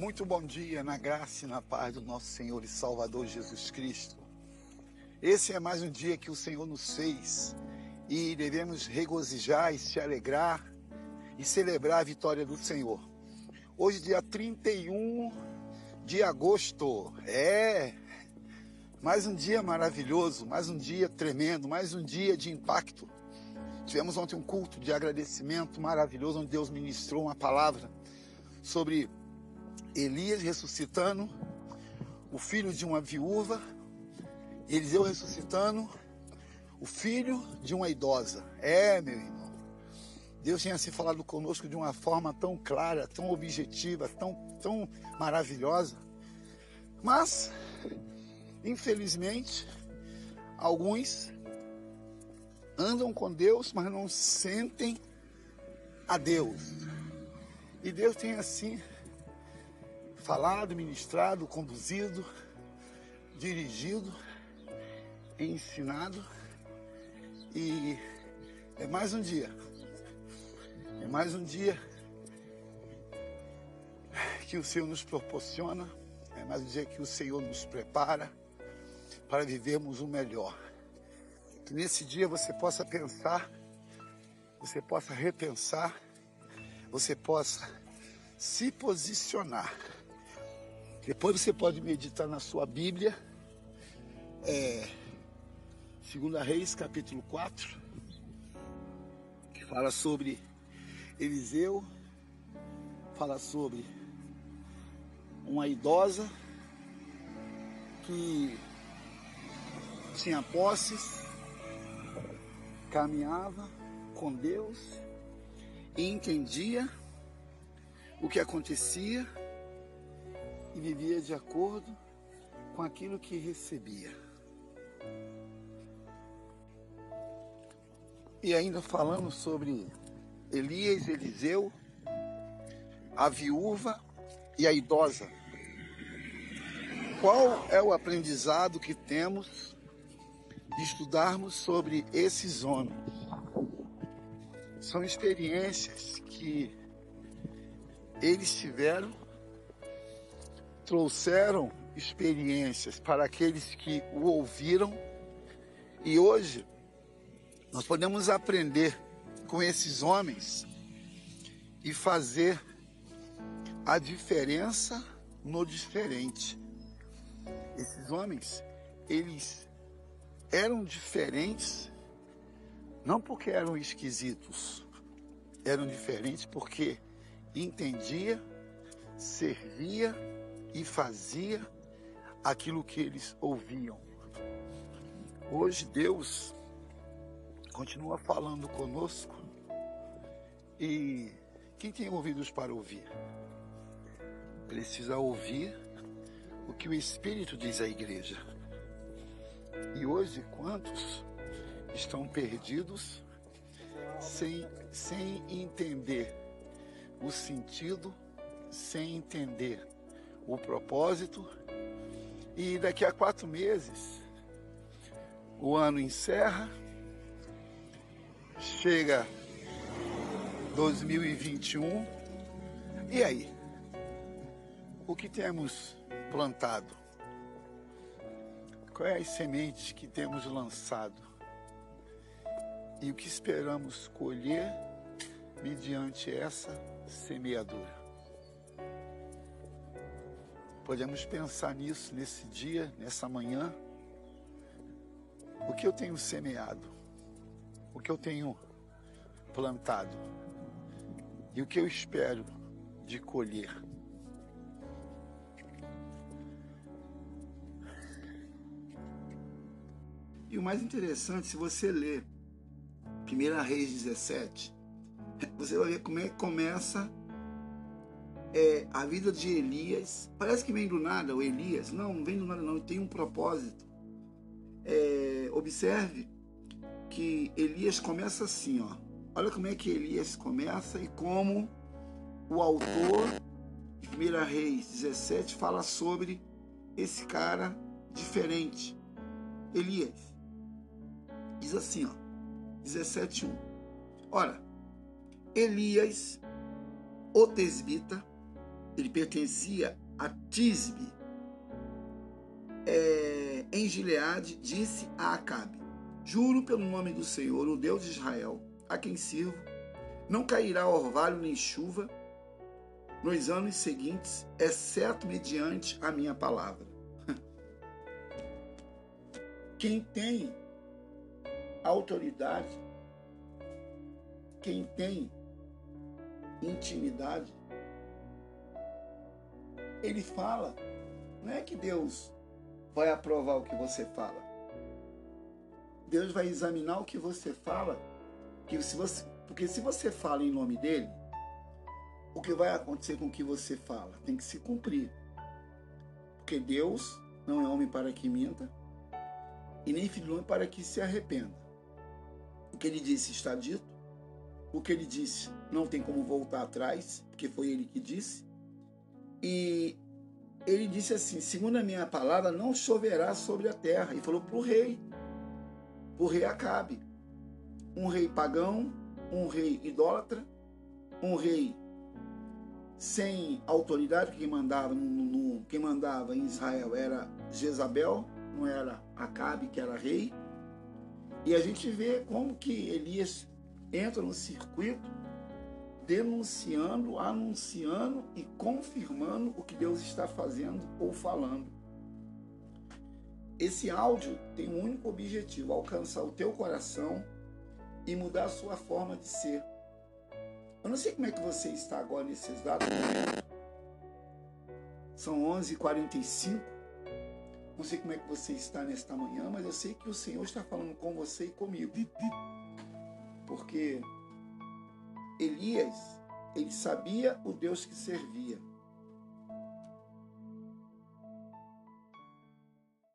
Muito bom dia, na graça e na paz do nosso Senhor e Salvador Jesus Cristo. Esse é mais um dia que o Senhor nos fez e devemos regozijar e se alegrar e celebrar a vitória do Senhor. Hoje, dia 31 de agosto, é mais um dia maravilhoso, mais um dia tremendo, mais um dia de impacto. Tivemos ontem um culto de agradecimento maravilhoso, onde Deus ministrou uma palavra sobre Elias ressuscitando, o filho de uma viúva, Eliseu ressuscitando, o filho de uma idosa. É, meu irmão. Deus tinha se falado conosco de uma forma tão clara, tão objetiva, tão, tão maravilhosa. Mas, infelizmente, alguns andam com Deus, mas não sentem a Deus. E Deus tem assim falado, ministrado, conduzido, dirigido, ensinado. E é mais um dia. É mais um dia que o Senhor nos proporciona. É mais um dia que o Senhor nos prepara para vivermos o melhor. Que nesse dia você possa pensar, você possa repensar, você possa se posicionar depois você pode meditar na sua Bíblia, é, 2 Reis, capítulo 4, que fala sobre Eliseu, fala sobre uma idosa que tinha posses, caminhava com Deus e entendia o que acontecia e vivia de acordo com aquilo que recebia. E ainda falando sobre Elias, Eliseu, a viúva e a idosa. Qual é o aprendizado que temos de estudarmos sobre esses homens? São experiências que eles tiveram trouxeram experiências para aqueles que o ouviram e hoje nós podemos aprender com esses homens e fazer a diferença no diferente. Esses homens, eles eram diferentes não porque eram esquisitos, eram diferentes porque entendia, servia e fazia aquilo que eles ouviam. Hoje Deus continua falando conosco e quem tem ouvidos para ouvir precisa ouvir o que o Espírito diz à igreja. E hoje quantos estão perdidos sem, sem entender o sentido, sem entender o propósito. E daqui a quatro meses, o ano encerra, chega 2021. E aí? O que temos plantado? Quais as sementes que temos lançado? E o que esperamos colher mediante essa semeadura? Podemos pensar nisso nesse dia, nessa manhã. O que eu tenho semeado? O que eu tenho plantado? E o que eu espero de colher? E o mais interessante, se você ler 1 Reis 17, você vai ver como é que começa é, a vida de Elias. Parece que vem do nada o Elias. Não, não vem do nada, não. Tem um propósito. É, observe que Elias começa assim, ó. Olha como é que Elias começa e como o autor de 1 Reis 17 fala sobre esse cara diferente. Elias. Diz assim, ó. 17.1. Ora, Elias, o tesbita, ele pertencia a Tisbe, é, em Gileade, disse a Acabe: Juro pelo nome do Senhor, o Deus de Israel, a quem sirvo, não cairá orvalho nem chuva nos anos seguintes, exceto mediante a minha palavra. Quem tem autoridade, quem tem intimidade, ele fala. Não é que Deus vai aprovar o que você fala. Deus vai examinar o que você fala, que se você, porque se você fala em nome dele, o que vai acontecer com o que você fala tem que se cumprir. Porque Deus não é homem para que minta, e nem filho homem para que se arrependa. O que ele disse está dito, o que ele disse não tem como voltar atrás, porque foi ele que disse. E ele disse assim: segundo a minha palavra, não choverá sobre a terra. E falou para o rei, o rei Acabe. Um rei pagão, um rei idólatra, um rei sem autoridade, quem mandava, no, quem mandava em Israel era Jezabel, não era Acabe, que era rei. E a gente vê como que Elias entra no circuito denunciando, anunciando e confirmando o que Deus está fazendo ou falando. Esse áudio tem um único objetivo: alcançar o teu coração e mudar a sua forma de ser. Eu não sei como é que você está agora nesse exato momento. São 11h45. Não sei como é que você está nesta manhã, mas eu sei que o Senhor está falando com você e comigo. Porque Elias, ele sabia o Deus que servia.